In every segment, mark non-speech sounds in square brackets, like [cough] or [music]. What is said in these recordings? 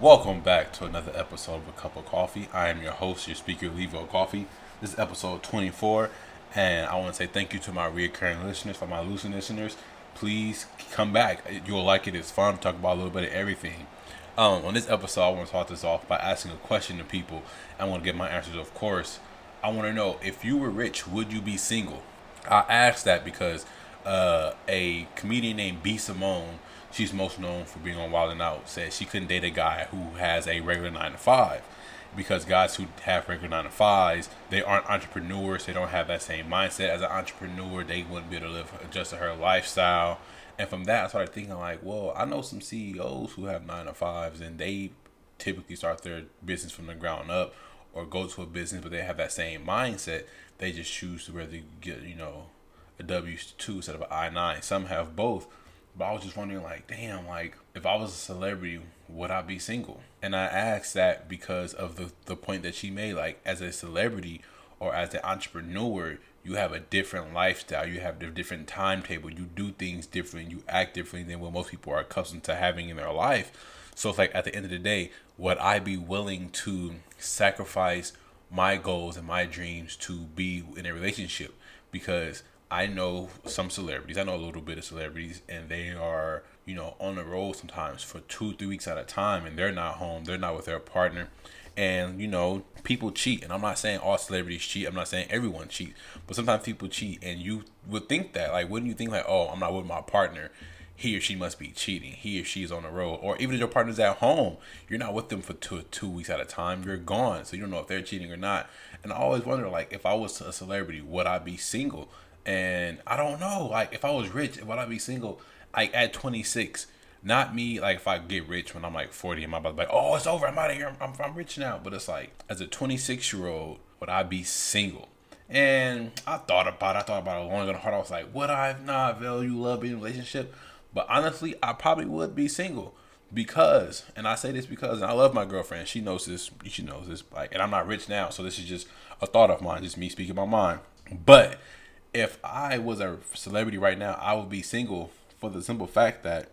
Welcome back to another episode of A Cup of Coffey. I am your host, your speaker, Levell Coffey. This is episode 24, and I want to say thank you to my recurring listeners, for my losing listeners. Please come back. You'll like it. It's fun to talk about a little bit of everything. Um, on this episode, I want to start this off by asking a question to people. I want to get my answers, of course. I want to know if you were rich, would you be single? I asked that because uh, a comedian named B Simone she's most known for being on Wild and Out, said she couldn't date a guy who has a regular nine to five because guys who have regular nine to fives, they aren't entrepreneurs. They don't have that same mindset as an entrepreneur. They wouldn't be able to live adjust to her lifestyle. And from that, I started thinking like, well, I know some CEOs who have nine to fives, and they typically start their business from the ground up or go to a business, but they have that same mindset. They just choose to rather get, you know, a W two instead of an I nine. Some have both. But I was just wondering, like, damn, like, if I was a celebrity, would I be single? And I asked that because of the, the point that she made. Like, as a celebrity or as an entrepreneur, you have a different lifestyle. You have a different timetable. You do things different. You act differently than what most people are accustomed to having in their life. So it's like, at the end of the day, would I be willing to sacrifice my goals and my dreams to be in a relationship? Because I know some celebrities. I know a little bit of celebrities, and they are, you know, on the road sometimes for two, three weeks at a time, and they're not home. They're not with their partner, and you know, people cheat. And I'm not saying all celebrities cheat. I'm not saying everyone cheats. but sometimes people cheat, and you would think that, like, wouldn't you think like, oh, I'm not with my partner, he or she must be cheating. He or she is on the road, or even if your partner's at home, you're not with them for two two weeks at a time. You're gone, so you don't know if they're cheating or not. And I always wonder, like, if I was a celebrity, would I be single? And I don't know, like if I was rich, would I be single? Like at 26, not me. Like if I get rich when I'm like 40, and my about like, oh, it's over. I'm out of here. I'm, I'm rich now. But it's like as a 26 year old, would I be single? And I thought about it. I thought about it long and hard. I was like, would I not value love in a relationship? But honestly, I probably would be single because, and I say this because I love my girlfriend. She knows this. She knows this. Like, and I'm not rich now, so this is just a thought of mine, just me speaking my mind. But if I was a celebrity right now, I would be single for the simple fact that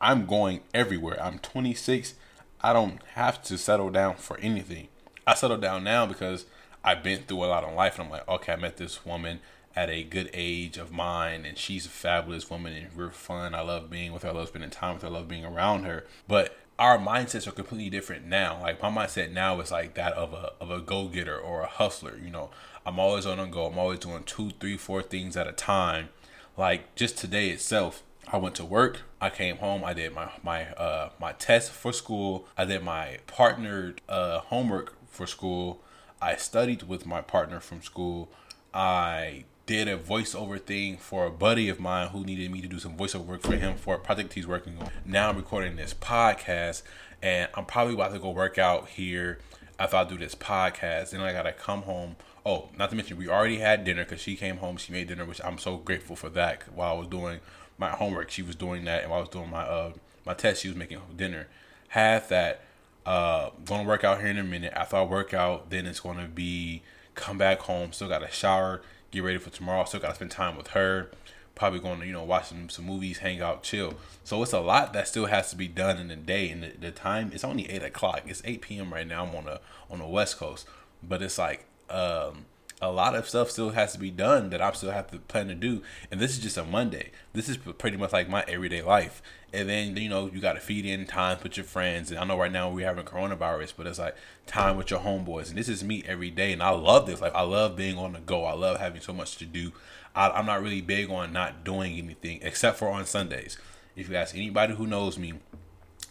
I'm going everywhere. I'm 26. I don't have to settle down for anything. I settle down now because I've been through a lot in life and I'm like, okay, I met this woman at a good age of mine and she's a fabulous woman and we're fun. I love being with her. I love spending time with her. I love being around her. But our mindsets are completely different now. Like my mindset now is like that of a of a go getter or a hustler. You know, I'm always on a go. I'm always doing two, three, four things at a time. Like just today itself, I went to work. I came home. I did my my uh my test for school. I did my partnered uh homework for school. I studied with my partner from school. I did a voiceover thing for a buddy of mine who needed me to do some voiceover work for him for a project he's working on. Now I'm recording this podcast and I'm probably about to go work out here after I do this podcast. Then I gotta come home. Oh, not to mention we already had dinner because she came home. She made dinner, which I'm so grateful for that. While I was doing my homework, she was doing that, and while I was doing my uh my test, she was making dinner. Had that. Uh, gonna work out here in a minute. After I work out, then it's gonna be come back home. Still got a shower, get ready for tomorrow. Still got to spend time with her. Probably going to you know watch some, some movies, hang out, chill. So it's a lot that still has to be done in the day. And the, the time it's only eight o'clock. It's eight p.m. right now. I'm on the on the West Coast, but it's like um a lot of stuff still has to be done that I still have to plan to do. And this is just a Monday. This is pretty much like my everyday life. And then, you know, you got to feed in time with your friends. And I know right now we're having coronavirus, but it's like time with your homeboys. And this is me every day. And I love this. Like, I love being on the go. I love having so much to do. I, I'm not really big on not doing anything except for on Sundays. If you ask anybody who knows me,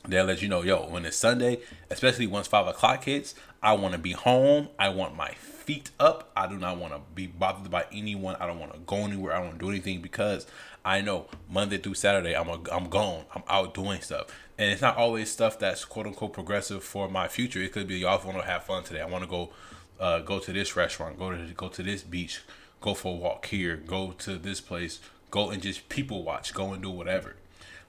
they'll let you know, yo, when it's Sunday, especially once five o'clock hits, I want to be home. I want my feet up. I do not want to be bothered by anyone. I don't want to go anywhere. I don't do anything because I know Monday through Saturday I'm a, I'm gone. I'm out doing stuff, and it's not always stuff that's quote unquote progressive for my future. It could be y'all want to have fun today. I want to go uh, go to this restaurant, go to go to this beach, go for a walk here, go to this place, go and just people watch, go and do whatever.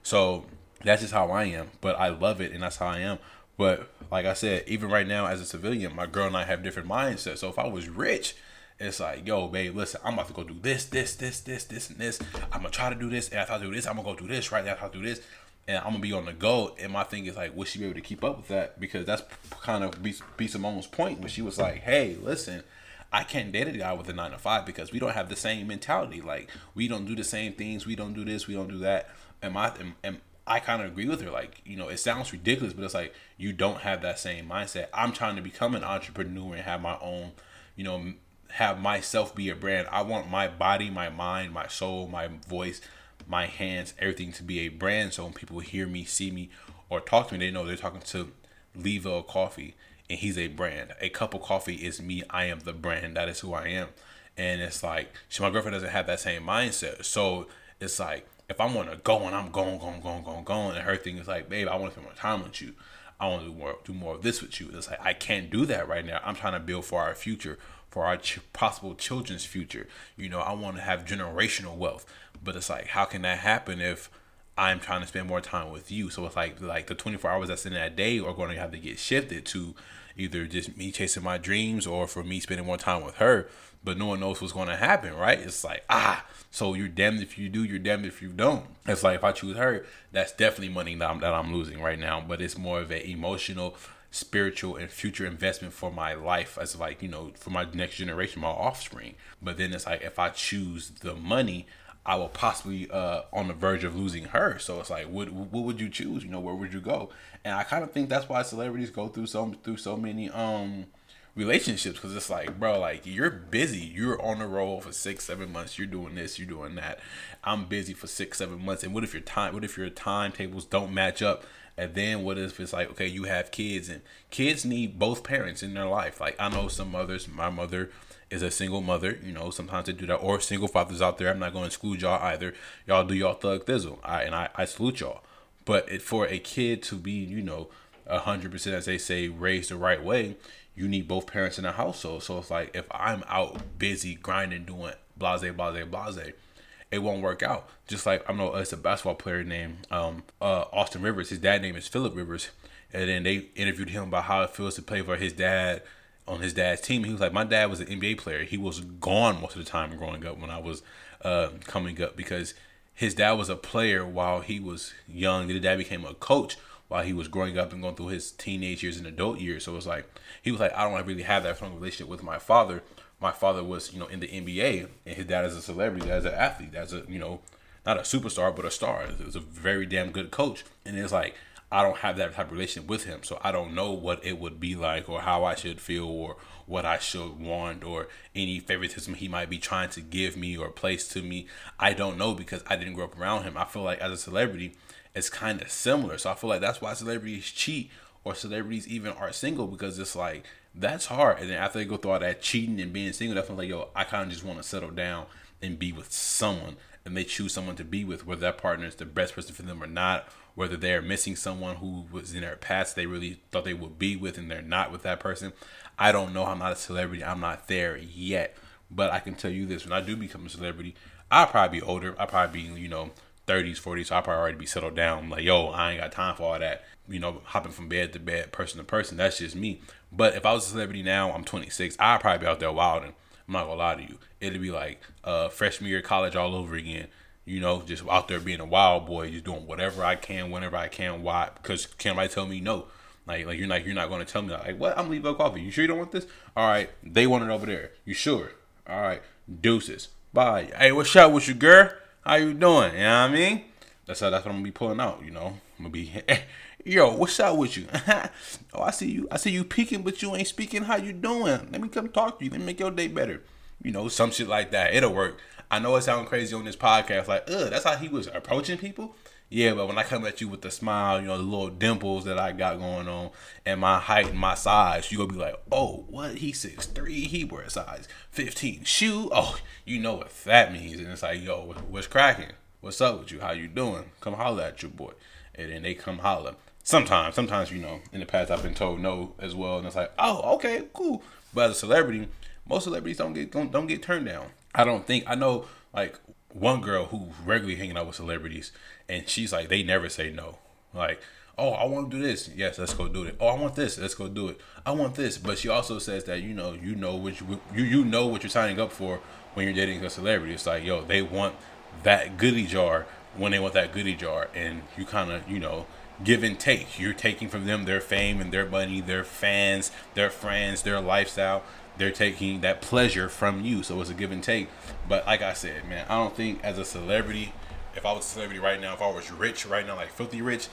So that's just how I am. But I love it, and that's how I am. But like I said, even right now as a civilian, my girl and I have different mindsets. So if I was rich, it's like, yo, babe, listen, I'm about to go do this, this, this, this, this, and this. I'm gonna try to do this, and after I do this, I'm gonna go do this, right? After I do this, and I'm gonna be on the go. And my thing is like, will she be able to keep up with that? Because that's kind of B Simone's point when she was like, hey, listen. I can't date a guy with a nine to five because we don't have the same mentality. Like we don't do the same things. We don't do this. We don't do that. And my and I kind of agree with her. Like you know, it sounds ridiculous, but it's like you don't have that same mindset. I'm trying to become an entrepreneur and have my own, you know, have myself be a brand. I want my body, my mind, my soul, my voice, my hands, everything to be a brand. So when people hear me, see me, or talk to me, they know they're talking to Levell Coffey, and he's a brand. A cup of Coffey is me. I am the brand. That is who I am. And it's like, my girlfriend doesn't have that same mindset. So it's like, if I want to go and I'm going, going, going, going, going, and her thing is like, babe, I want to spend more time with you. I want to do more, do more of this with you. It's like I can't do that right now. I'm trying to build for our future, for our ch- possible children's future. You know, I want to have generational wealth. But it's like, how can that happen if I'm trying to spend more time with you? So it's like, like the 24 hours that's in that day are going to have to get shifted to either just me chasing my dreams or for me spending more time with her. But no one knows what's going to happen, right? It's like, ah, so you're damned if you do, you're damned if you don't. It's like if I choose her, that's definitely money that I'm, that I'm losing right now. But it's more of an emotional, spiritual, and future investment for my life as like, you know, for my next generation, my offspring. But then it's like if I choose the money, I will possibly uh, on the verge of losing her. So it's like, what what would you choose? You know, where would you go? And I kind of think that's why celebrities go through so through so many um relationships because it's like, bro, like you're busy. You're on the roll for six, seven months. You're doing this. You're doing that. I'm busy for six, seven months. And what if your time? What if your timetables don't match up? And then what if it's like, okay, you have kids and kids need both parents in their life. Like I know some mothers. My mother is a single mother. You know, sometimes they do that, or single fathers out there. I'm not going to exclude y'all either. Y'all do y'all thug thizzle, I, and I, I salute y'all. But it, for a kid to be, you know, hundred percent, as they say, raised the right way, you need both parents in the household. So it's like if I'm out busy grinding, doing blase, blase, blase, it won't work out. Just like I know it's a basketball player named um, uh, Austin Rivers. His dad name is Philip Rivers, and then they interviewed him about how it feels to play for his dad on his dad's team. He was like, my dad was an NBA player. He was gone most of the time growing up when I was uh, coming up because his dad was a player while he was young. His dad became a coach while he was growing up and going through his teenage years and adult years. So it was like he was like, I don't really have that strong relationship with my father. My father was, you know, in the NBA, and his dad is a celebrity, as an athlete, as a, you know, not a superstar but a star. It was a very damn good coach, and it's like I don't have that type of relationship with him, so I don't know what it would be like or how I should feel or what I should want or any favoritism he might be trying to give me or place to me. I don't know because I didn't grow up around him. I feel like as a celebrity, it's kind of similar. So I feel like that's why celebrities cheat or celebrities even are single because it's like that's hard. And then after they go through all that cheating and being single, that's like, yo, I kind of just want to settle down and be with someone. And they choose someone to be with, whether that partner is the best person for them or not, whether they're missing someone who was in their past they really thought they would be with and they're not with that person. I don't know. I'm not a celebrity. I'm not there yet. But I can tell you this: when I do become a celebrity, I'll probably be older. I'll probably be, you know, 30s, 40s. So I'll probably already be settled down. Like, yo, I ain't got time for all that. You know, hopping from bed to bed, person to person. That's just me. But if I was a celebrity now, I'm 26. I'd probably be out there wilding. I'm not gonna lie to you. It'd be like uh, freshman year of college all over again. You know, just out there being a wild boy, just doing whatever I can, whenever I can. Why? Because can't tell me no? Like, like you're not, you're not to tell me like, what? I'm Levell Coffey. You sure you don't want this? All right, they want it over there. You sure? All right, deuces. Bye. Hey, what's up with you, girl? How you doing? You know what I mean? That's how, that's what I'm gonna be pulling out. You know, I'm gonna be, [laughs] yo, what's up with you? [laughs] oh, I see you. I see you peeking, but you ain't speaking. How you doing? Let me come talk to you. Let me make your day better. You know, some shit like that. It'll work. I know it sounds crazy on this podcast, like, ugh, that's how he was approaching people. Yeah, but when I come at you with the smile, you know, the little dimples that I got going on, and my height and my size, you gonna be like, oh, what? He six three, he wears a size fifteen shoe. Oh, you know what that means? And it's like, yo, what's cracking? What's up with you? How you doing? Come holler at your boy, and then they come holler. Sometimes, sometimes you know, in the past I've been told no as well, and it's like, oh, okay, cool. But as a celebrity, most celebrities don't get don't, don't get turned down. I don't think I know like one girl who regularly hanging out with celebrities, and she's like, they never say no. Like, oh, I want to do this. Yes, let's go do it. Oh, I want this. Let's go do it. I want this. But she also says that you know, you know what you you, you know what you're signing up for when you're dating a celebrity. It's like, yo, they want that goodie jar when they want that goodie jar, and you kind of you know give and take. You're taking from them their fame and their money, their fans, their friends, their lifestyle. They're taking that pleasure from you, so it's a give and take. But like I said, man, I don't think as a celebrity, if I was a celebrity right now, if I was rich right now, like filthy rich,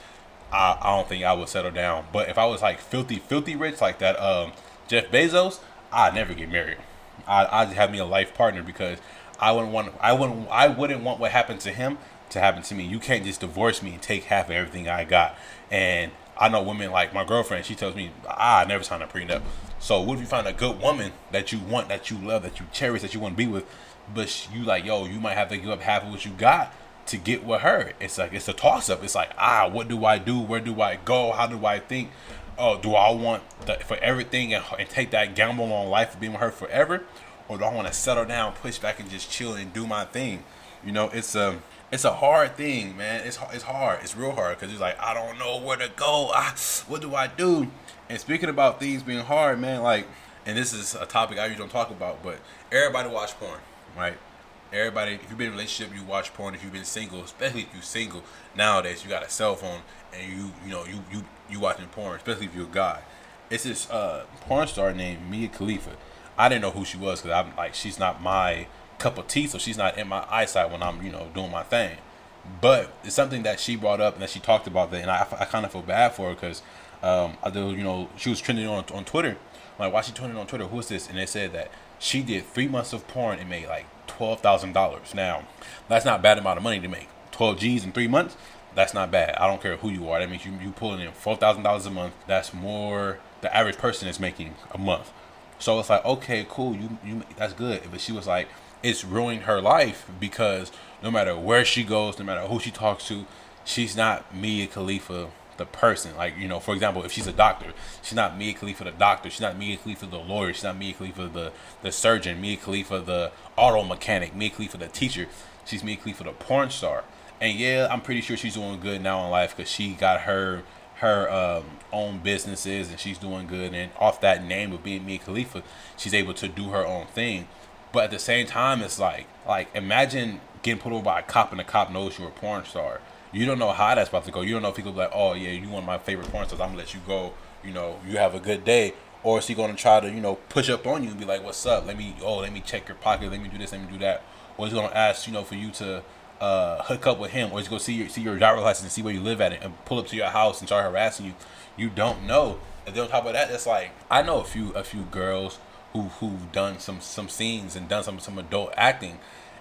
I, I don't think I would settle down. But if I was like filthy, filthy rich, like that um, Jeff Bezos, I'd never get married. I, I'd have me a life partner because I wouldn't want, I wouldn't, I wouldn't want what happened to him to happen to me. You can't just divorce me and take half of everything I got. And I know women like my girlfriend. She tells me, "I never signed a prenup." So what if you find a good woman that you want, that you love, that you cherish, that you want to be with, but you like, yo, you might have to give up half of what you got to get with her. It's like it's a toss up. It's like, ah, what do I do? Where do I go? How do I think? Oh, do I want the, for everything and, and take that gamble on life of being with her forever, or do I want to settle down, push back, and just chill and do my thing? You know, it's a it's a hard thing, man. It's it's hard. It's real hard because it's like I don't know where to go. Ah, what do I do? And speaking about things being hard, man, like, and this is a topic I usually don't talk about, but everybody watch porn, right? Everybody, if you've been in a relationship, you watch porn. If you've been single, especially if you're single nowadays, you got a cell phone and you you know you you you watching porn, especially if you're a guy. It's this uh, porn star named Mia Khalifa. I didn't know who she was because I'm like she's not my cup of tea, so she's not in my eyesight when I'm, you know, doing my thing. But it's something that she brought up and that she talked about that, and I, I kind of feel bad for her because um, I do, you know, she was trending on on Twitter. I'm like, why she trending on Twitter? Who is this? And they said that she did three months of porn and made like twelve thousand dollars. Now, that's not bad amount of money to make. Twelve G's in three months. That's not bad. I don't care who you are. That means you you pulling in four thousand dollars a month. That's more the average person is making a month. So it's like, okay, cool, you you that's good. But she was like, it's ruining her life because no matter where she goes, no matter who she talks to, she's not Mia Khalifa the person. Like, you know, for example, if she's a doctor, she's not Mia Khalifa the doctor. She's not Mia Khalifa the lawyer. She's not Mia Khalifa the, the surgeon. Mia Khalifa the auto mechanic. Mia Khalifa the teacher. She's Mia Khalifa the porn star. And yeah, I'm pretty sure she's doing good now in life because she got her her um, own businesses and she's doing good. And off that name of being Mia Khalifa, she's able to do her own thing. But at the same time, it's like like imagine getting pulled over by a cop and the cop knows you're a porn star. You don't know how that's about to go. You don't know if could be like, oh yeah, you one of my favorite porn stars. I'm gonna let you go. You know, you have a good day. Or is he gonna try to you know push up on you and be like, what's up? Let me oh let me check your pocket. Let me do this. Let me do that. Or is he gonna ask you know for you to uh, hook up with him, or he's gonna see your see your driver's license and see where you live at, it, and pull up to your house and start harassing you. You don't know. And then on top of that, it's like I know a few a few girls who who've done some some scenes and done some some adult acting,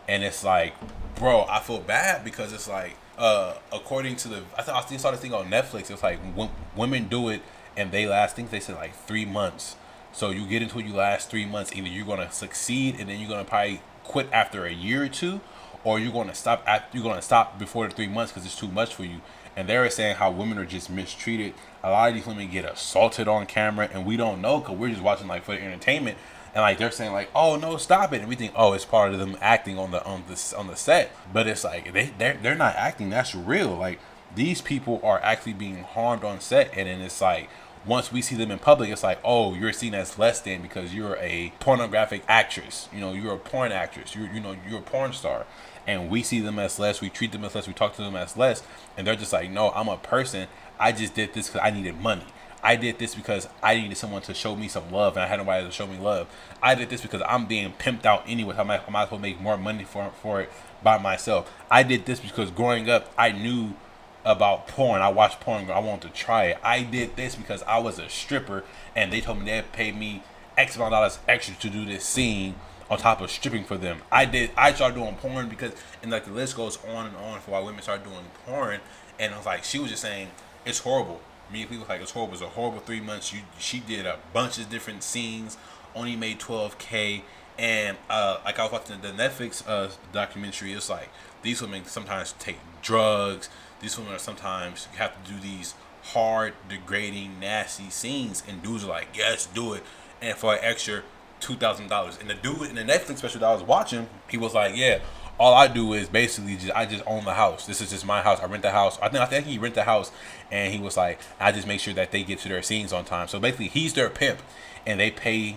and it's like, bro, I feel bad because it's like, uh, according to the I thought I saw this thing on Netflix. It's like when women do it and they last. I think they said like three months. So you get into it, you last three months. Either you're gonna succeed and then you're gonna probably quit after a year or two, or you're gonna stop after you're gonna stop before the three months because it's too much for you. And they're saying how women are just mistreated a lot of these women get assaulted on camera and we don't know because we're just watching like for entertainment and like they're saying like oh no stop it. And we think oh it's part of them acting on the on the on the set. But it's like they they're, they're not acting. That's real. Like these people are actually being harmed on set. And then it's like once we see them in public it's like oh you're seen as less than because you're a pornographic actress. You know you're a porn actress. You're you know you're a porn star. And we see them as less. We treat them as less. We talk to them as less. And they're just like no i'm a person. I just did this because I needed money. I did this because I needed someone to show me some love, and I had nobody to show me love. I did this because I'm being pimped out anyway. I might, as well make more money for for it by myself. I did this because growing up, I knew about porn. I watched porn. I wanted to try it. I did this because I was a stripper, and they told me they'd pay me X amount of dollars extra to do this scene on top of stripping for them. I did. I started doing porn because, and like the list goes on and on for why women start doing porn. And I was like, she was just saying it's horrible. And people like it's horrible. It's a horrible three months. You she did a bunch of different scenes, only made 12k, and uh, like I was watching the Netflix uh, documentary. It's like these women sometimes take drugs. These women are sometimes have to do these hard, degrading, nasty scenes, and dudes are like, yes, do it, and for an extra two thousand dollars. And the dude in the Netflix special that I was watching, he was like, yeah, all I do is basically just I just own the house. This is just my house. I rent the house. I think I think he rent the house, and he was like, I just make sure that they get to their scenes on time. So basically, he's their pimp, and they pay,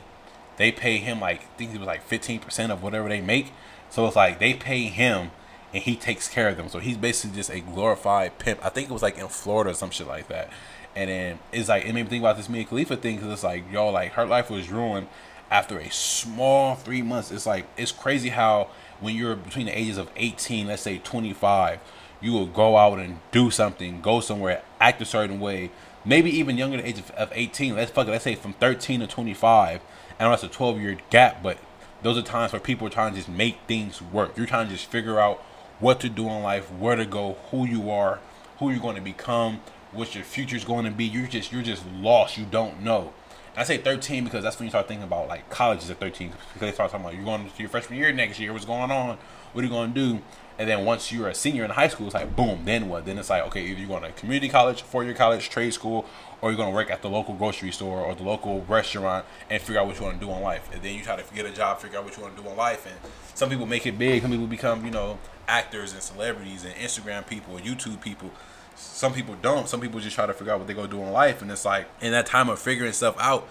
they pay him like I think it was like fifteen percent of whatever they make. So it's like they pay him, and he takes care of them. So he's basically just a glorified pimp. I think it was like in Florida or some shit like that. And then it's like it made me think about this Mia Khalifa thing because it's like yo, like her life was ruined after a small three months. It's like it's crazy how when you're between the ages of 18, let's say 25, you will go out and do something, go somewhere, act a certain way. Maybe even younger than the age of, of 18. Let's fuck it. Let's say from 13 to 25. I know that's a 12 year gap, but those are times where people are trying to just make things work. You're trying to just figure out what to do in life, where to go, who you are, who you're going to become, what your future is going to be. You're just you're just lost. You don't know. I say 13 because that's when you start thinking about like colleges at 13 because they start talking about you're going to your freshman year next year. What's going on? What are you going to do? And then once you're a senior in high school, it's like boom. Then what? Then it's like okay, either you're going to community college, four year college, trade school, or you're going to work at the local grocery store or the local restaurant and figure out what you want to do in life. And then you try to get a job, figure out what you want to do in life. And some people make it big. Some people become you know actors and celebrities and Instagram people and YouTube people. Some people don't. Some people just try to figure out what they're gonna do in life, and it's like in that time of figuring stuff out,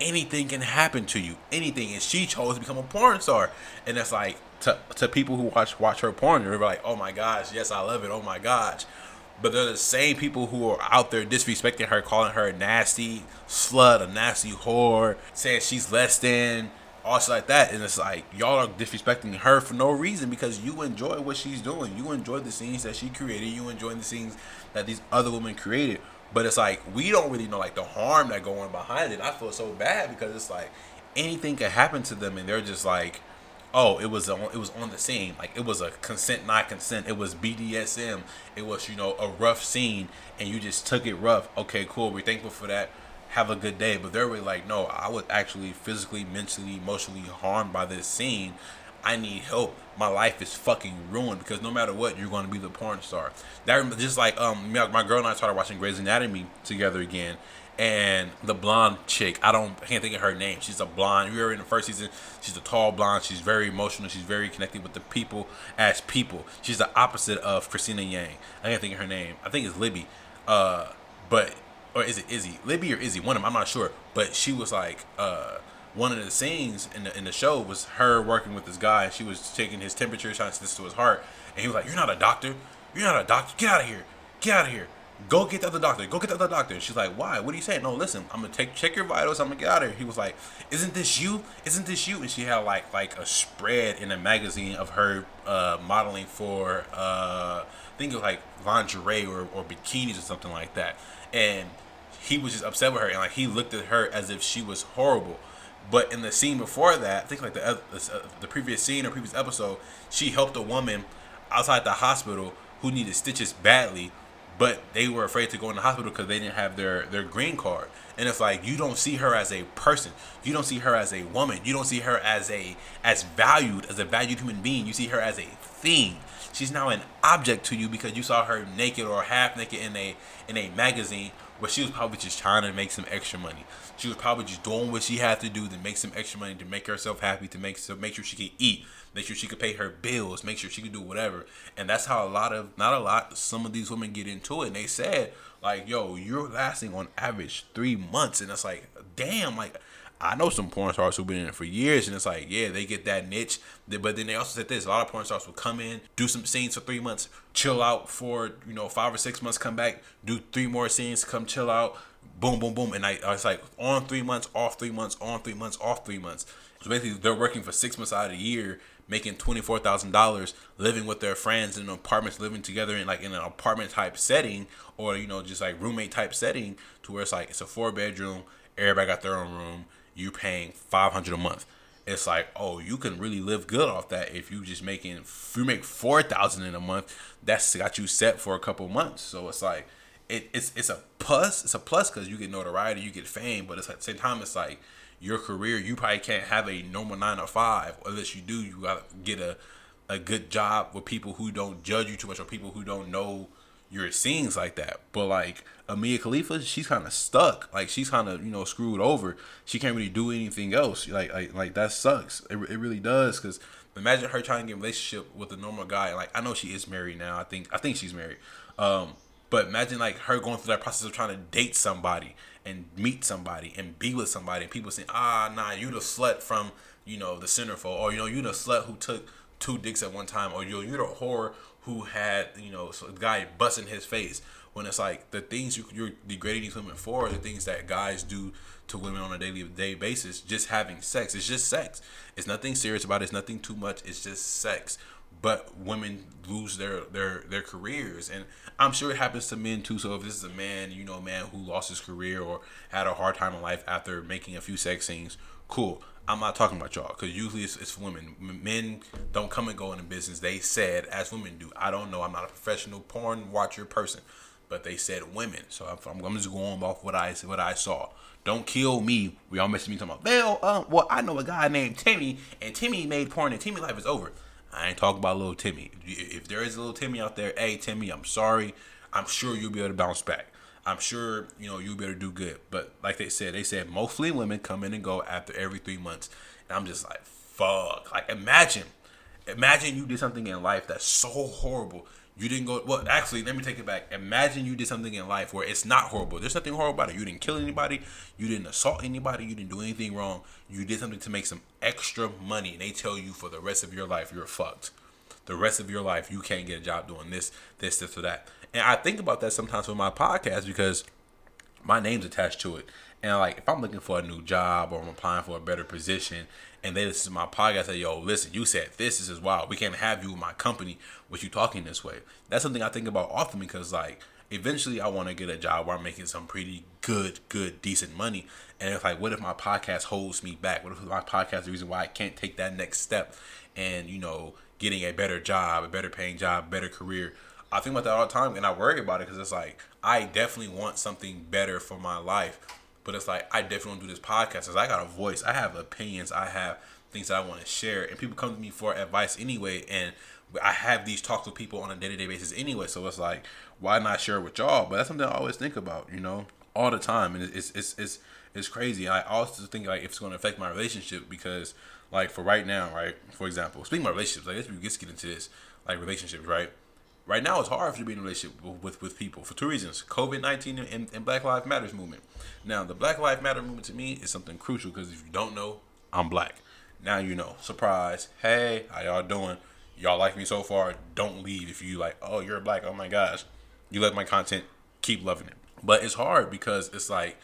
anything can happen to you. Anything, and she chose to become a porn star, and it's like to to people who watch watch her porn, they're like, oh my gosh, yes, I love it. Oh my gosh. But they're the same people who are out there disrespecting her, calling her a nasty slut, a nasty whore, saying she's less than, all shit like that. And it's like y'all are disrespecting her for no reason because you enjoy what she's doing. You enjoy the scenes that she created. You enjoy the scenes that these other women created. But it's like we don't really know like the harm that going behind it. I feel so bad because it's like anything could happen to them, and they're just like, oh, it was on, it was on the scene. Like it was a consent, not consent. It was BDSM. It was you know a rough scene, and you just took it rough. Okay, cool. We're thankful for that have a good day. But they're really like, no, I was actually physically, mentally, emotionally harmed by this scene. I need help. My life is fucking ruined because no matter what, you're going to be the porn star. That just like um, my girl and I started watching Grey's Anatomy together again, and the blonde chick, I don't, I can't think of her name. She's a blonde. We were in the first season. She's a tall blonde. She's very emotional. She's very connected with the people as people. She's the opposite of Cristina Yang. I can't think of her name. I think it's Libby. Uh, but or is it Izzy? Libby or Izzy? One of them. I'm not sure. But she was like, uh, one of the scenes in the in the show was her working with this guy. She was taking his temperature, trying to this to his heart, and he was like, "You're not a doctor. You're not a doctor. Get out of here. Get out of here. Go get the other doctor. Go get the other doctor." And she's like, "Why? What are you saying? No, listen. I'm gonna take check your vitals. I'm gonna get out of here." He was like, "Isn't this you? Isn't this you?" And she had like like a spread in a magazine of her uh, modeling for uh, I think it was like lingerie or, or bikinis or something like that, and he was just upset with her and like he looked at her as if she was horrible. But in the scene before that, I think like the uh, the previous scene or previous episode, she helped a woman outside the hospital who needed stitches badly, but they were afraid to go in the hospital because they didn't have their their green card. And it's like you don't see her as a person, you don't see her as a woman, you don't see her as a as valued as a valued human being. You see her as a thing. She's now an object to you because you saw her naked or half naked in a in a magazine where she was probably just trying to make some extra money. She was probably just doing what she had to do to make some extra money to make herself happy, to make so make sure she could eat, make sure she could pay her bills, make sure she could do whatever. And that's how a lot of not a lot, some of these women get into it. And they said like, "Yo, you're lasting on average three months," and it's like, damn, like I know some porn stars who've been in it for years, and it's like, yeah, they get that niche. But then they also said this: a lot of porn stars will come in, do some scenes for three months, chill out for you know five or six months, come back, do three more scenes, come chill out, boom, boom, boom, and I, I was like on three months, off three months, on three months, off three months. So basically, they're working for six months out of the year, making twenty four thousand dollars, living with their friends in apartments, living together in like in an apartment type setting, or you know just like roommate type setting, to where it's like it's a four bedroom, everybody got their own room you paying 500 a month. It's like oh you can really live good off that if you just making if you make 4000 in a month that's got you set for a couple months. So it's like it, it's it's a plus it's a plus because you get notoriety you get fame but it's at the same time it's like your career you probably can't have a normal nine to five unless you do you gotta get a a good job with people who don't judge you too much or people who don't know your scenes like that. But like Amia Khalifa, she's kind of stuck. Like she's kind of you know screwed over. She can't really do anything else. Like like like that sucks. It, it really does because imagine her trying to get a relationship with a normal guy. Like I know she is married now. I think I think she's married. Um, but imagine like her going through that process of trying to date somebody and meet somebody and be with somebody and people saying, ah, nah, you the slut from you know the centerfold or you know you the slut who took two dicks at one time, or yo, you're the whore who had you know the guy busting his face. When it's like the things you, you're degrading these women for, are the things that guys do to women on a daily day basis. Just having sex, it's just sex. It's nothing serious about it. It's nothing too much. It's just sex but women lose their their their careers and i'm sure it happens to men too so if this is a man you know a man who lost his career or had a hard time in life after making a few sex scenes cool i'm not talking about y'all because usually it's, it's women men don't come and go in the business they said as women do i don't know i'm not a professional porn watcher person but they said women so i'm, I'm just going off what i what i saw don't kill me. We all messing me talking about, well, um, well, I know a guy named Timmy, and Timmy made porn, and Timmy life is over. I ain't talking about little Timmy. If there is a little Timmy out there, hey Timmy, I'm sorry. I'm sure you'll be able to bounce back. I'm sure you know you'll be able to do good. But like they said, they said mostly women come in and go after every three months, and I'm just like, fuck. Like imagine, imagine you did something in life that's so horrible you didn't go. Well, actually, let me take it back. Imagine you did something in life where it's not horrible. There's nothing horrible about it. You didn't kill anybody. You didn't assault anybody. You didn't do anything wrong. You did something to make some extra money, and they tell you for the rest of your life you're fucked. The rest of your life you can't get a job doing this, this, this, or that. And I think about that sometimes with my podcast because my name's attached to it. And like, if I'm looking for a new job or I'm applying for a better position, and they listen to my podcast, say, "Yo, listen, you said this. This is wild. We can't have you in my company with you talking this way." That's something I think about often because, like, eventually I want to get a job where I'm making some pretty good, good, decent money. And it's like, what if my podcast holds me back? What if my podcast is the reason why I can't take that next step and you know getting a better job, a better paying job, better career? I think about that all the time, and I worry about it because it's like I definitely want something better for my life but it's like I definitely want to do this podcast because I got a voice. I have opinions. I have things that I want to share, and people come to me for advice anyway. And I have these talks with people on a day to day basis anyway. So it's like, why not share with y'all? But that's something I always think about, you know, all the time, and it's it's it's it's crazy. I also think like if it's going to affect my relationship because like for right now, right? For example, speaking of relationships, like let's, get into this, like relationships, right? Right now it's hard for you to be in a relationship with, with people for two reasons COVID 19 and, and, Black Lives Matters movement. Now, the Black Lives Matter movement to me is something crucial because if you don't know, I'm black. Now you know. Surprise. Hey, how y'all doing? Y'all like me so far? Don't leave if you like, oh, you're black. Oh my gosh. You like my content? Keep loving it. But it's hard because it's like,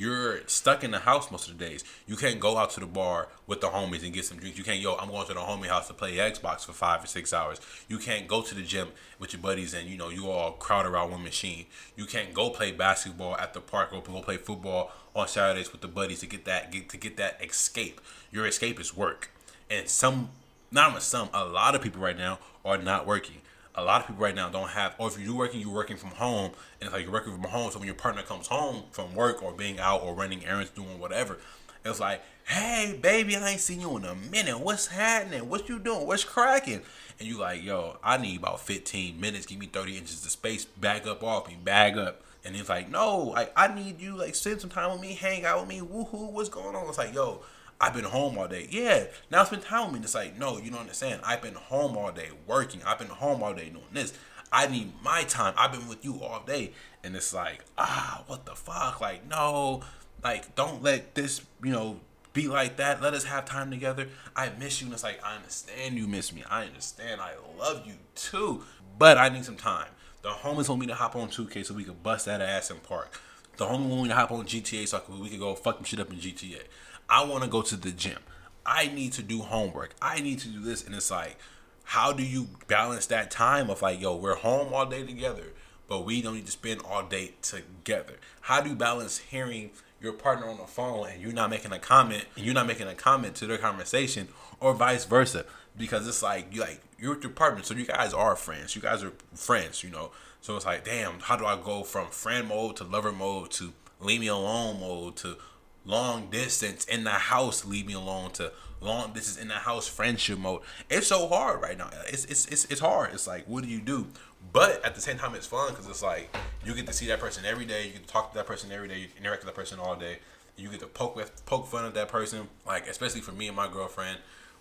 you're stuck in the house most of the days. You can't go out to the bar with the homies and get some drinks. You can't, yo, I'm going to the homie house to play Xbox for five or six hours. You can't go to the gym with your buddies and, you know, you all crowd around one machine. You can't go play basketball at the park or go play football on Saturdays with the buddies to get that, get, to get that escape. Your escape is work. And some, not some, a lot of people right now are not working a lot of people right now don't have, or if you're working, you're working from home, and it's like you're working from home. So when your partner comes home from work or being out or running errands, doing whatever, it's like, hey, baby, I ain't seen you in a minute. What's happening? What you doing? What's cracking? And you like, yo, I need about 15 minutes. Give me 30 inches of space. Back up off me. Bag up. And he's like, no, like I need you. Like spend some time with me. Hang out with me. Woohoo! What's going on? It's like, yo, I've been home all day. Yeah, now spend time with me. It's like, no, you don't understand. I've been home all day working. I've been home all day doing this. I need my time. I've been with you all day. And it's like, ah, what the fuck? Like, no, like, don't let this, you know, be like that. Let us have time together. I miss you. And it's like, I understand you miss me. I understand. I love you too. But I need some time. The homies want me to hop on 2K so we could bust that ass in park. The homie want me to hop on GTA so we could go fuck some shit up in GTA. I want to go to the gym. I need to do homework. I need to do this. And it's like, how do you balance that time of like, yo, we're home all day together, but we don't need to spend all day together? How do you balance hearing your partner on the phone and you're not making a comment and you're not making a comment to their conversation or vice versa? Because it's like you like you're with your partner, so you guys are friends. You guys are friends, you know. So it's like, damn, how do I go from friend mode to lover mode to leave me alone mode to long distance in the house leave me alone to long distance in the house friendship mode. It's so hard right now. It's it's it's, it's hard. It's like what do you do? But at the same time it's fun because it's like you get to see that person every day. You get to talk to that person every day. You interact with that person all day. You get to poke with poke fun at that person. Like especially for me and my girlfriend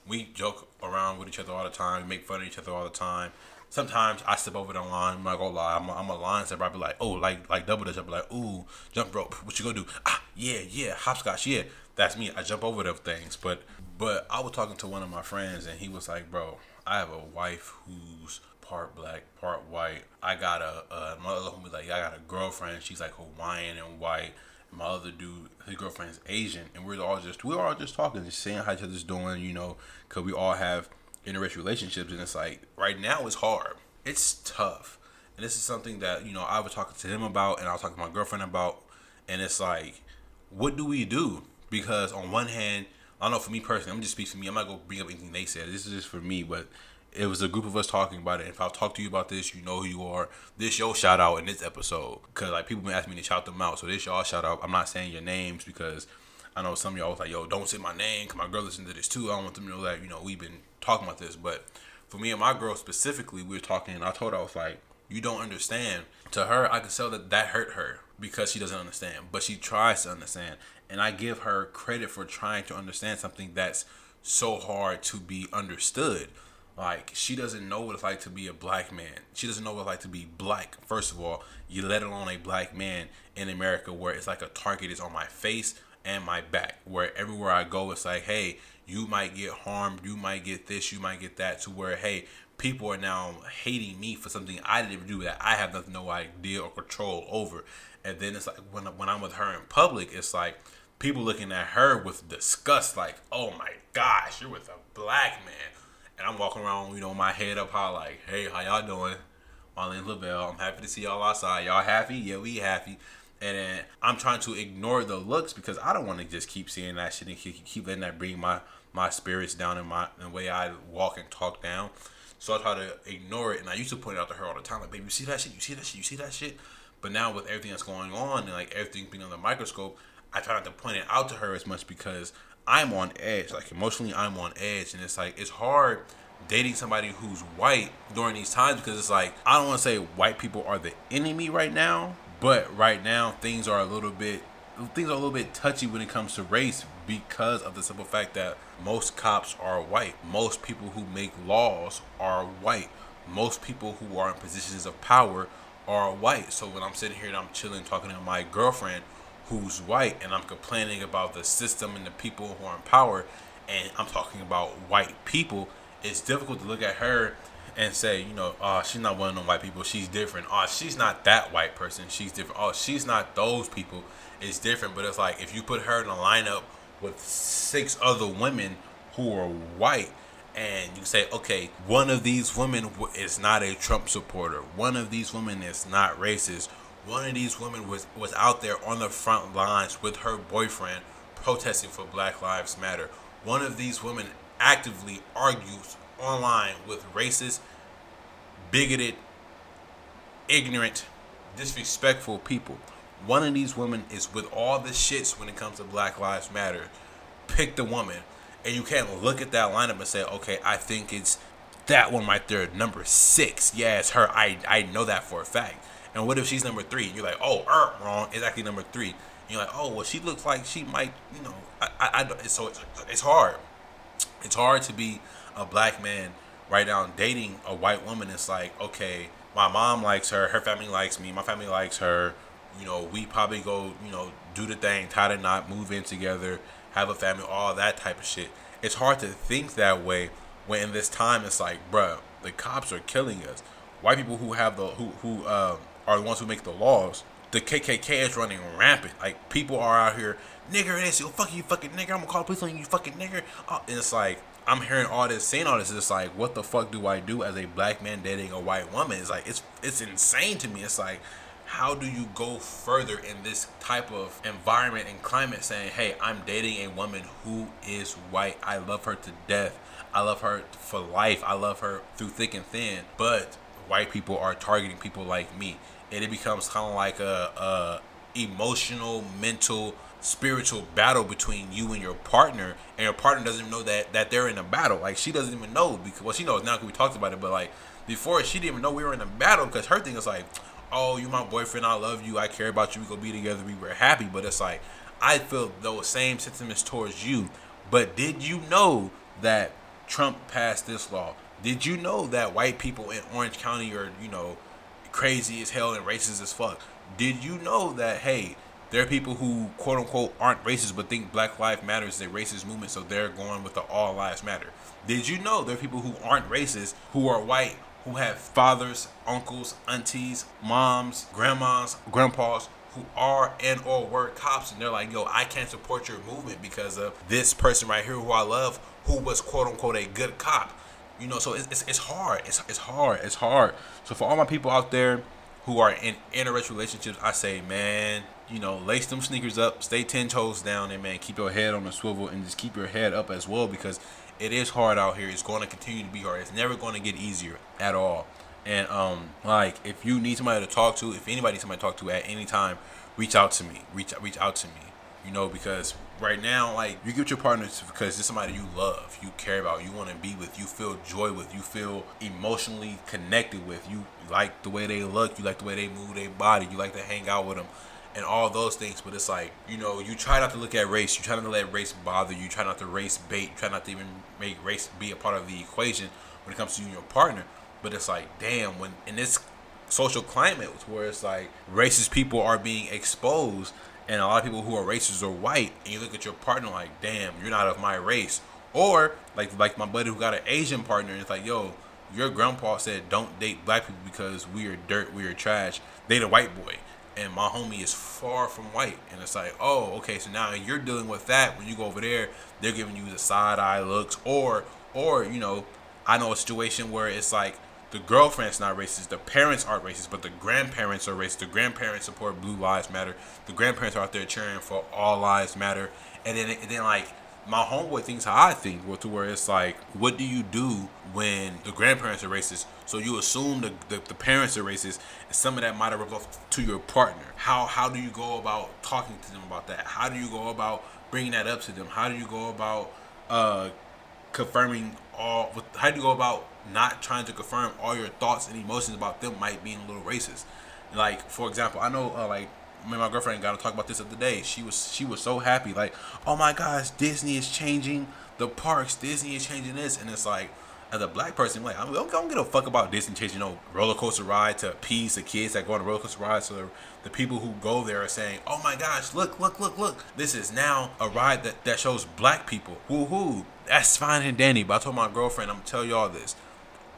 we joke around with each other all the time make fun of each other all the time sometimes I step over the line. I'm not gonna lie. I'm a, I'm a line stepper. I be like, oh, like like double. I be like, ooh, jump rope. What you gonna do? Ah, yeah, yeah, hopscotch. Yeah, that's me. I jump over those things. But but I was talking to one of my friends and he was like, bro, I have a wife who's part black, part white. I got a uh, my other homie like I got a girlfriend. She's like Hawaiian and white. My other dude, his girlfriend's Asian, and we're all just we're all just talking, just seeing how each other's doing, you know, because we all have interracial relationships, and it's like right now it's hard, it's tough, and this is something that you know I was talking to him about, and I was talking to my girlfriend about, and it's like, what do we do? Because on one hand, I don't know for me personally, I'm just speaking for me. I'm not gonna bring up anything they said. This is just for me, but it was a group of us talking about it. If I talk to you about this, you know who you are. This your shout out in this episode because like people been asking me to shout them out. So this y'all shout out. I'm not saying your names because I know some of y'all was like, yo, don't say my name because my girl listened to this too. I don't want them to know that you know we've been talking about this. But for me and my girl specifically, we were talking. and I told her I was like, you don't understand. To her, I could tell that that hurt her because she doesn't understand, but she tries to understand, and I give her credit for trying to understand something that's so hard to be understood like she doesn't know what it's like to be a black man. She doesn't know what it's like to be black. First of all, you let alone a black man in America where it's like a target is on my face and my back. Where everywhere I go, it's like, hey, you might get harmed, you might get this, you might get that. To where, hey, people are now hating me for something I didn't do that I have nothing, no idea or control over. And then it's like when when I'm with her in public, it's like people looking at her with disgust, like, oh my gosh, you're with a black man and I'm walking around, you know, my head up high, like, hey, how y'all doing? My name's Levell. I'm happy to see y'all outside. Y'all happy? Yeah, we happy. And then I'm trying to ignore the looks because I don't want to just keep seeing that shit and keep letting that bring my my spirits down and my the way I walk and talk down. So I try to ignore it, and I used to point it out to her all the time, like, "Baby, you see that shit? You see that shit? You see that shit?" But now with everything that's going on and like everything being on the microscope, I try not to point it out to her as much because I'm on edge. Like emotionally, I'm on edge, and it's like it's hard dating somebody who's white during these times because it's like I don't want to say white people are the enemy right now, but right now things are a little bit things are a little bit touchy when it comes to race because of the simple fact that most cops are white. Most people who make laws are white. Most people who are in positions of power are white. So when I'm sitting here and I'm chilling talking to my girlfriend who's white and I'm complaining about the system and the people who are in power and I'm talking about white people, it's difficult to look at her and say, you know, oh, she's not one of them white people. She's different. Oh, she's not that white person. She's different. Oh, she's not those people. It's different. But it's like if you put her in a lineup with six other women who are white, and you say, okay, one of these women is not a Trump supporter. One of these women is not racist one of these women was was out there on the front lines with her boyfriend protesting for Black Lives Matter. One of these women actively argues online with racist, bigoted, ignorant, disrespectful people. One of these women is with all the shits when it comes to Black Lives Matter. Pick the woman. And you can't look at that lineup and say, okay, I think it's that one right there, number six. Yeah, it's her. I, I know that for a fact. And what if she's number three? And you're like, oh, er, wrong. It's actually number three. And you're like, oh, well, she looks like she might, you know, I, I, I so it's, it's hard. It's hard to be a black man right now dating a white woman. It's like, okay, my mom likes her, her family likes me, my family likes her. You know, we probably go, you know, do the thing, tie the knot, move in together, have a family, all that type of shit. It's hard to think that way when in this time it's like, bruh, the cops are killing us. White people who have the who who um, are the ones who make the laws. The KKK is running rampant. Like people are out here, nigger this, you fuck you fucking nigger. I'm gonna call the police on you, fucking nigger. Uh, and it's like I'm hearing all this, saying all this. It's like, what the fuck do I do as a black man dating a white woman? It's like it's it's insane to me. It's like, how do you go further in this type of environment and climate? Saying, hey, I'm dating a woman who is white. I love her to death. I love her for life. I love her through thick and thin. But white people are targeting people like me and it becomes kind of like a, a emotional, mental, spiritual battle between you and your partner, and your partner doesn't even know that that they're in a battle. Like she doesn't even know because well, she knows now because we talked about it, but like before she didn't even know we were in a battle because her thing is like, oh, you my boyfriend, I love you, I care about you, we gonna be together, we were happy. But it's like I feel those same sentiments towards you. But did you know that Trump passed this law? Did you know that white people in Orange County are, you know, crazy as hell and racist as fuck. Did you know that hey, There are people who quote unquote aren't racist but think Black Lives Matter is a racist movement, so they're going with the All Lives Matter. Did you know there are people who aren't racist who are white who have fathers, uncles, aunties, moms, grandmas, grandpas who are and or were cops and they're like, yo, I can't support your movement because of this person right here who I love who was quote unquote a good cop. You know, so it's, it's, hard. It's, it's hard. It's hard. So for all my people out there who are in interracial relationships, I say, man, you know, lace them sneakers up, stay ten toes down, and man, keep your head on the swivel and just keep your head up as well because it is hard out here. It's going to continue to be hard. It's never going to get easier at all. And um, like if you need somebody to talk to, if anybody somebody to talk to at any time, reach out to me. Reach reach out to me. You know, because right now, like you get your partners because it's somebody you love, you care about, you want to be with, you feel joy with, you feel emotionally connected with. You like the way they look, you like the way they move their body, you like to hang out with them and all those things. But it's like, you know, you try not to look at race. You try not to let race bother you. Try not to race bait. You try not to even make race be a part of the equation when it comes to you and your partner. But it's like, damn, when in this social climate where it's like racist people are being exposed and a lot of people who are racist are white and you look at your partner like damn you're not of my race or like like my buddy who got an asian partner and it's like yo your grandpa said don't date black people because we are dirt we are trash date a white boy and my homie is far from white. And it's like, oh, okay, so now you're dealing with that. When you go over there, they're giving you the side eye looks, or, or you know, I know a situation where it's like the girlfriend's not racist, the parents aren't racist, but the grandparents are racist. The grandparents support Blue Lives Matter. The grandparents are out there cheering for All Lives Matter, and then, and then like my homeboy thinks how I think, to where it's like, what do you do when the grandparents are racist? So you assume the, the, the parents are racist, and some of that might have rubbed off to your partner. How how do you go about talking to them about that? How do you go about bringing that up to them? How do you go about uh, confirming all? How do you go about not trying to confirm all your thoughts and emotions about them might being a little racist? Like for example, I know uh, like me and my girlfriend got to talk about this the other day. She was she was so happy, like, oh my gosh, Disney is changing the parks. Disney is changing this, and it's like, as a black person, like, I don't, don't give a fuck about Disney changing no roller coaster ride to appease the kids that go on the roller coaster ride. So the, the people who go there are saying, oh my gosh, look, look, look, look, this is now a ride that that shows black people. Woohoo! That's fine and dandy. But I told my girlfriend, I'm gonna tell y'all this.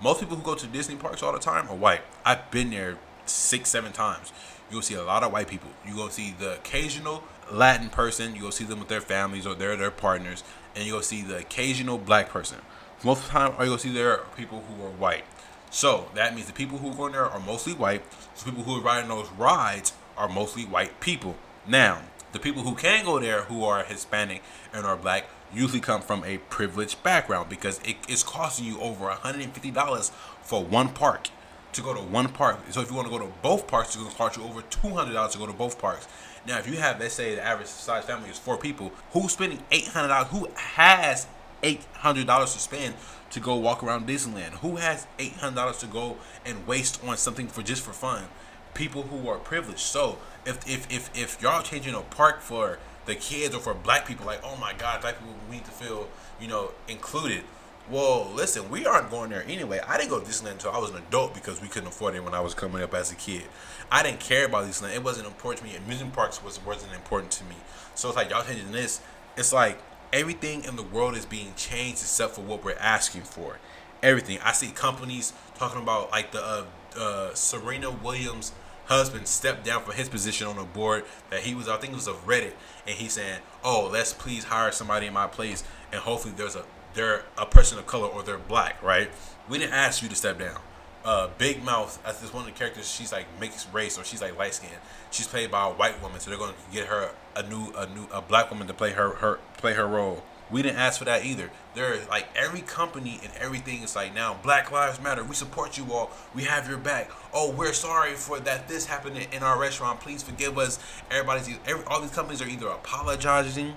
Most people who go to Disney parks all the time are white. I've been there six, seven times you'll see a lot of white people. You go see the occasional Latin person. You go see them with their families or their their partners, and you'll see the occasional black person. Most of the time, all you'll see there are people who are white. So that means the people who are going there are mostly white. The people who are riding those rides are mostly white people. Now, the people who can go there who are Hispanic and are black usually come from a privileged background because it is costing you over $150 for one park to go to one park. So if you want to go to both parks, it's going to cost you over two hundred dollars to go to both parks. Now, if you have, let's say, the average size family is four people, who's spending eight hundred dollars? Who has eight hundred dollars to spend to go walk around Disneyland? Who has eight hundred dollars to go and waste on something for just for fun? People who are privileged. So if if if if y'all changing a park for the kids or for black people, like oh my god, black people need to feel you know included well, listen, we aren't going there anyway. I didn't go to Disneyland until I was an adult because we couldn't afford it when I was coming up as a kid. I didn't care about Disneyland. It wasn't important to me. Amusement parks was wasn't important to me. So it's like y'all changing this. It's like everything in the world is being changed except for what we're asking for. Everything. I see companies talking about like the uh, uh, Serena Williams husband stepped down from his position on the board that he was I think it was of Reddit and he's saying, "Oh, let's please hire somebody in my place and hopefully there's a they're a person of color or they're black, right? We didn't ask you to step down. Uh, Big Mouth, as this one of the characters, she's like mixed race or she's like light skinned. She's played by a white woman, so they're going to get her a new a new a black woman to play her her play her role. We didn't ask for that either. There, like every company and everything is like now Black Lives Matter. We support you all. We have your back. Oh, we're sorry for that. This happened in our restaurant. Please forgive us. Everybody's every, all these companies are either apologizing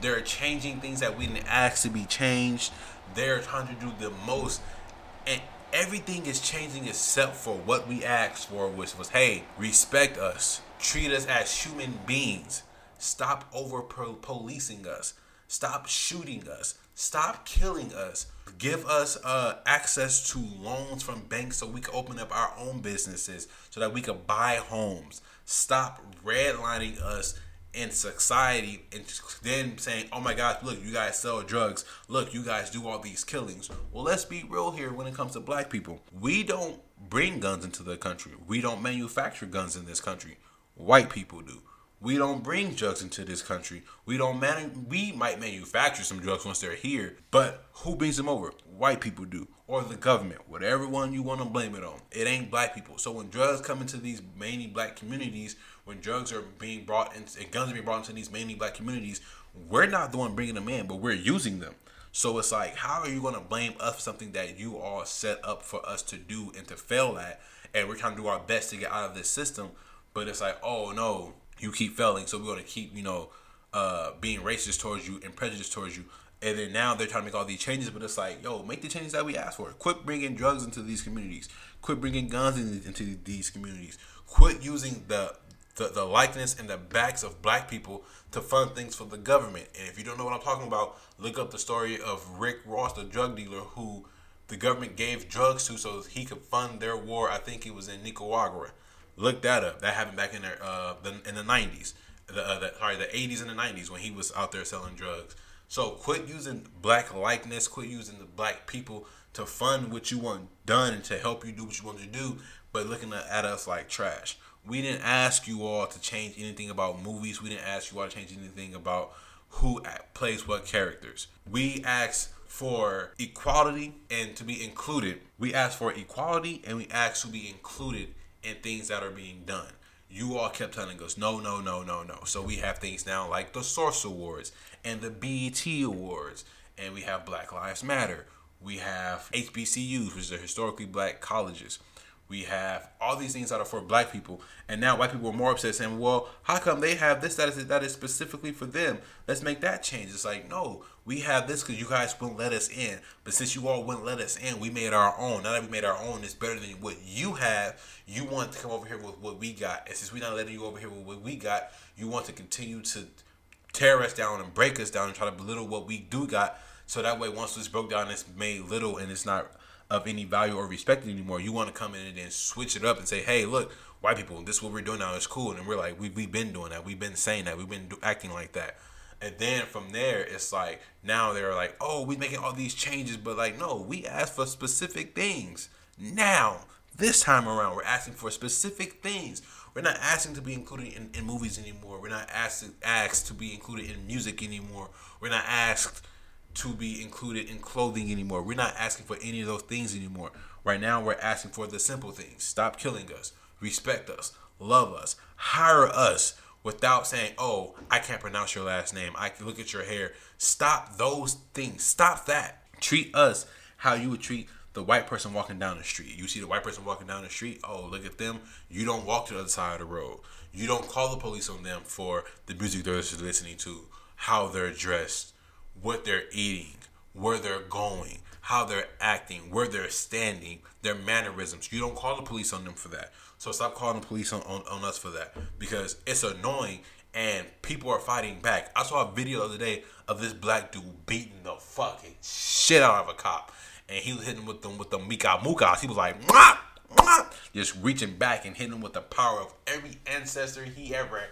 they're changing things that we didn't ask to be changed. They're trying to do the most. And everything is changing except for what we asked for, which was hey, respect us, treat us as human beings, stop over policing us, stop shooting us, stop killing us, give us uh, access to loans from banks so we can open up our own businesses so that we can buy homes, stop redlining us in society and then saying, "Oh my gosh, look, you guys sell drugs. Look, you guys do all these killings." Well, let's be real here when it comes to black people. We don't bring guns into the country. We don't manufacture guns in this country. White people do. We don't bring drugs into this country. We don't man. We might manufacture some drugs once they're here, but who brings them over? White people do, or the government. Whatever one you want to blame it on. It ain't black people. So when drugs come into these mainly black communities, when drugs are being brought in, and guns are being brought into these mainly black communities, we're not the one bringing them in, but we're using them. So it's like, how are you going to blame us for something that you all set up for us to do and to fail at? And we're trying to do our best to get out of this system. But it's like, oh no, you keep failing, so we're to keep, you know, uh, being racist towards you and prejudiced towards you. And then now they're trying to make all these changes, but it's like, yo, make the changes that we asked for. Quit bringing drugs into these communities. Quit bringing guns into these communities. Quit using the the, the likeness and the backs of black people to fund things for the government. And if you don't know what I'm talking about, look up the story of Rick Ross, the drug dealer who the government gave drugs to so he could fund their war. I think it was in Nicaragua. Look that up. That happened back in the, uh, the in the 90s. The, uh, the, sorry, the 80s and the 90s when he was out there selling drugs. So quit using black likeness, quit using the black people to fund what you want done and to help you do what you want to do, but looking at us like trash. We didn't ask you all to change anything about movies. We didn't ask you all to change anything about who plays what characters. We asked for equality and to be included. We asked for equality and we asked to be included in things that are being done. You all kept telling us no, no, no, no, no. So we have things now like the Source Awards and the BET Awards, and we have Black Lives Matter. We have HBCUs, which are historically black colleges. We have all these things that are for black people, and now white people are more upset, saying, "Well, how come they have this that is that is specifically for them? Let's make that change." It's like, no, we have this because you guys wouldn't let us in, but since you all wouldn't let us in, we made our own. Now that we made our own, it's better than what you have. You want to come over here with what we got, and since we're not letting you over here with what we got, you want to continue to tear us down and break us down and try to belittle what we do got. So that way, once it's broke down, it's made little and it's not of any value or respect anymore. You want to come in and then switch it up and say, hey, look, white people, this is what we're doing now. It's cool. And we're like, we, we've been doing that. We've been saying that. We've been do- acting like that. And then from there, it's like, now they're like, oh, we're making all these changes. But like, no, we asked for specific things. Now, this time around, we're asking for specific things. We're not asking to be included in, in movies anymore. We're not asked to, asked to be included in music anymore. We're not asked to be included in clothing anymore. We're not asking for any of those things anymore. Right now, we're asking for the simple things. Stop killing us, respect us, love us, hire us without saying, "Oh, I can't pronounce your last name. I can look at your hair." Stop those things. Stop that. Treat us how you would treat the white person walking down the street. You see the white person walking down the street. Oh, look at them. You don't walk to the other side of the road. You don't call the police on them for the music they're listening to, how they're dressed, what they're eating, where they're going, how they're acting, where they're standing, their mannerisms. You don't call the police on them for that. So stop calling the police on, on, on us for that because it's annoying and people are fighting back. I saw a video the other day of this black dude beating the fucking shit out of a cop. And he was hitting with them with the Mika Mukas. He was like, Mwah! Mwah! just reaching back and hitting him with the power of every ancestor he ever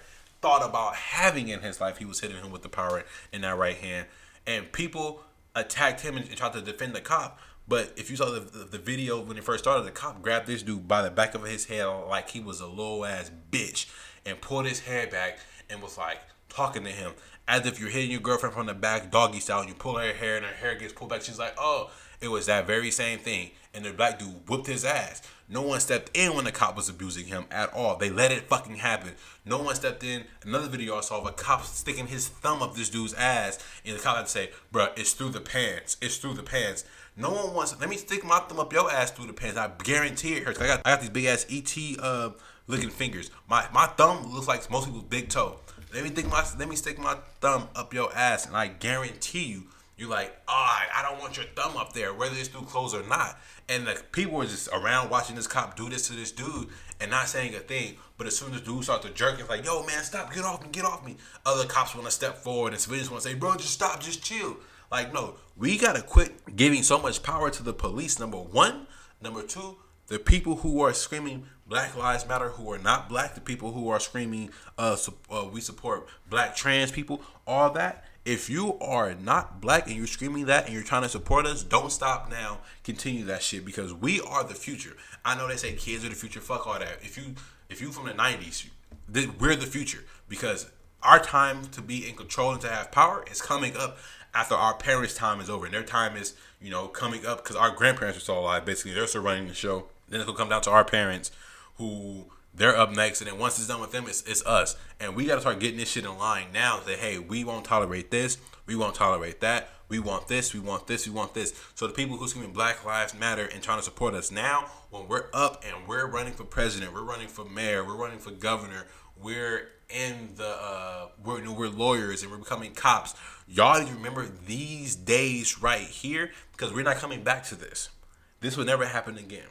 thought about having in his life. He was hitting him with the power in that right hand and people attacked him and, tried to defend the cop. But if you saw the, the, the, video when it first started, the cop grabbed this dude by the back of his head like he was a low ass bitch and pulled his hair back and was like talking to him as if you're hitting your girlfriend from the back, doggy style. And you pull her hair and her hair gets pulled back. She's like, oh, it was that very same thing. And the black dude whooped his ass. No one stepped in when the cop was abusing him at all. They let it fucking happen. No one stepped in. Another video I saw of a cop sticking his thumb up this dude's ass, and the cop had to say, "Bruh, it's through the pants. It's through the pants." No one wants. Let me stick my thumb up your ass through the pants. I guarantee it hurts. I got I got these big ass ET uh, looking fingers. My my thumb looks like most people's big toe. Let me stick my let me stick my thumb up your ass, and I guarantee you you're like, oh, I don't want your thumb up there, whether it's through clothes or not. And the people were just around watching this cop do this to this dude and not saying a thing. But as soon as the dude starts to jerk, it's like, yo, man, stop, get off me, get off me. Other cops want to step forward and civilians want to say, bro, just stop, just chill. Like, no, we got to quit giving so much power to the police, number one. Number two, the people who are screaming Black Lives Matter, who are not black, the people who are screaming uh, uh, we support black trans people, all that. If you are not black and you're screaming that and you're trying to support us, don't stop now. Continue that shit because we are the future. I know they say kids are the future. Fuck all that. If you if you from the '90s, we're the future because our time to be in control and to have power is coming up after our parents' time is over, and their time is you know coming up because our grandparents are still alive. Basically, they're still running the show. Then it'll come down to our parents, who they're up next, and then once it's done with them, it's, it's us, and we got to start getting this shit in line now. That hey, we won't tolerate this, we won't tolerate that. We want this, we want this, we want this. So the people who's screaming Black Lives Matter and trying to support us now, when we're up and we're running for president, we're running for mayor, we're running for governor, we're in the uh, we're you know, we're lawyers and we're becoming cops. Y'all need to remember these days right here because we're not coming back to this. This will never happen again.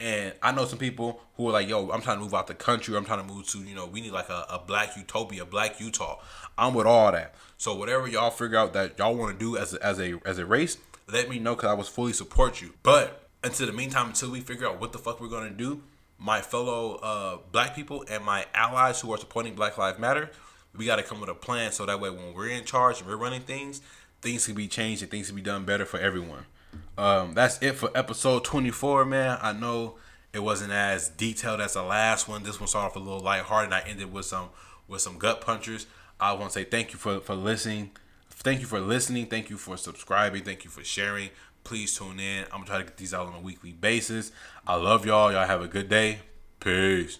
And I know some people who are like, yo, I'm trying to move out the country. I'm trying to move to, you know, we need like a, a black utopia, black Utah. I'm with all that. So whatever y'all figure out that y'all want to do as a, as a as a race, let me know because I was fully support you. But until the meantime, until we figure out what the fuck we're gonna do, my fellow uh, black people and my allies who are supporting Black Lives Matter, we got to come with a plan so that way when we're in charge and we're running things, things can be changed and things can be done better for everyone. Um, that's it for episode 24, man. I know it wasn't as detailed as the last one. This one started off a little lighthearted. I ended with some with some gut punchers. I want to say thank you for for listening. Thank you for listening. Thank you for subscribing. Thank you for sharing. Please tune in. I'm gonna try to get these out on a weekly basis. I love y'all. Y'all have a good day. Peace.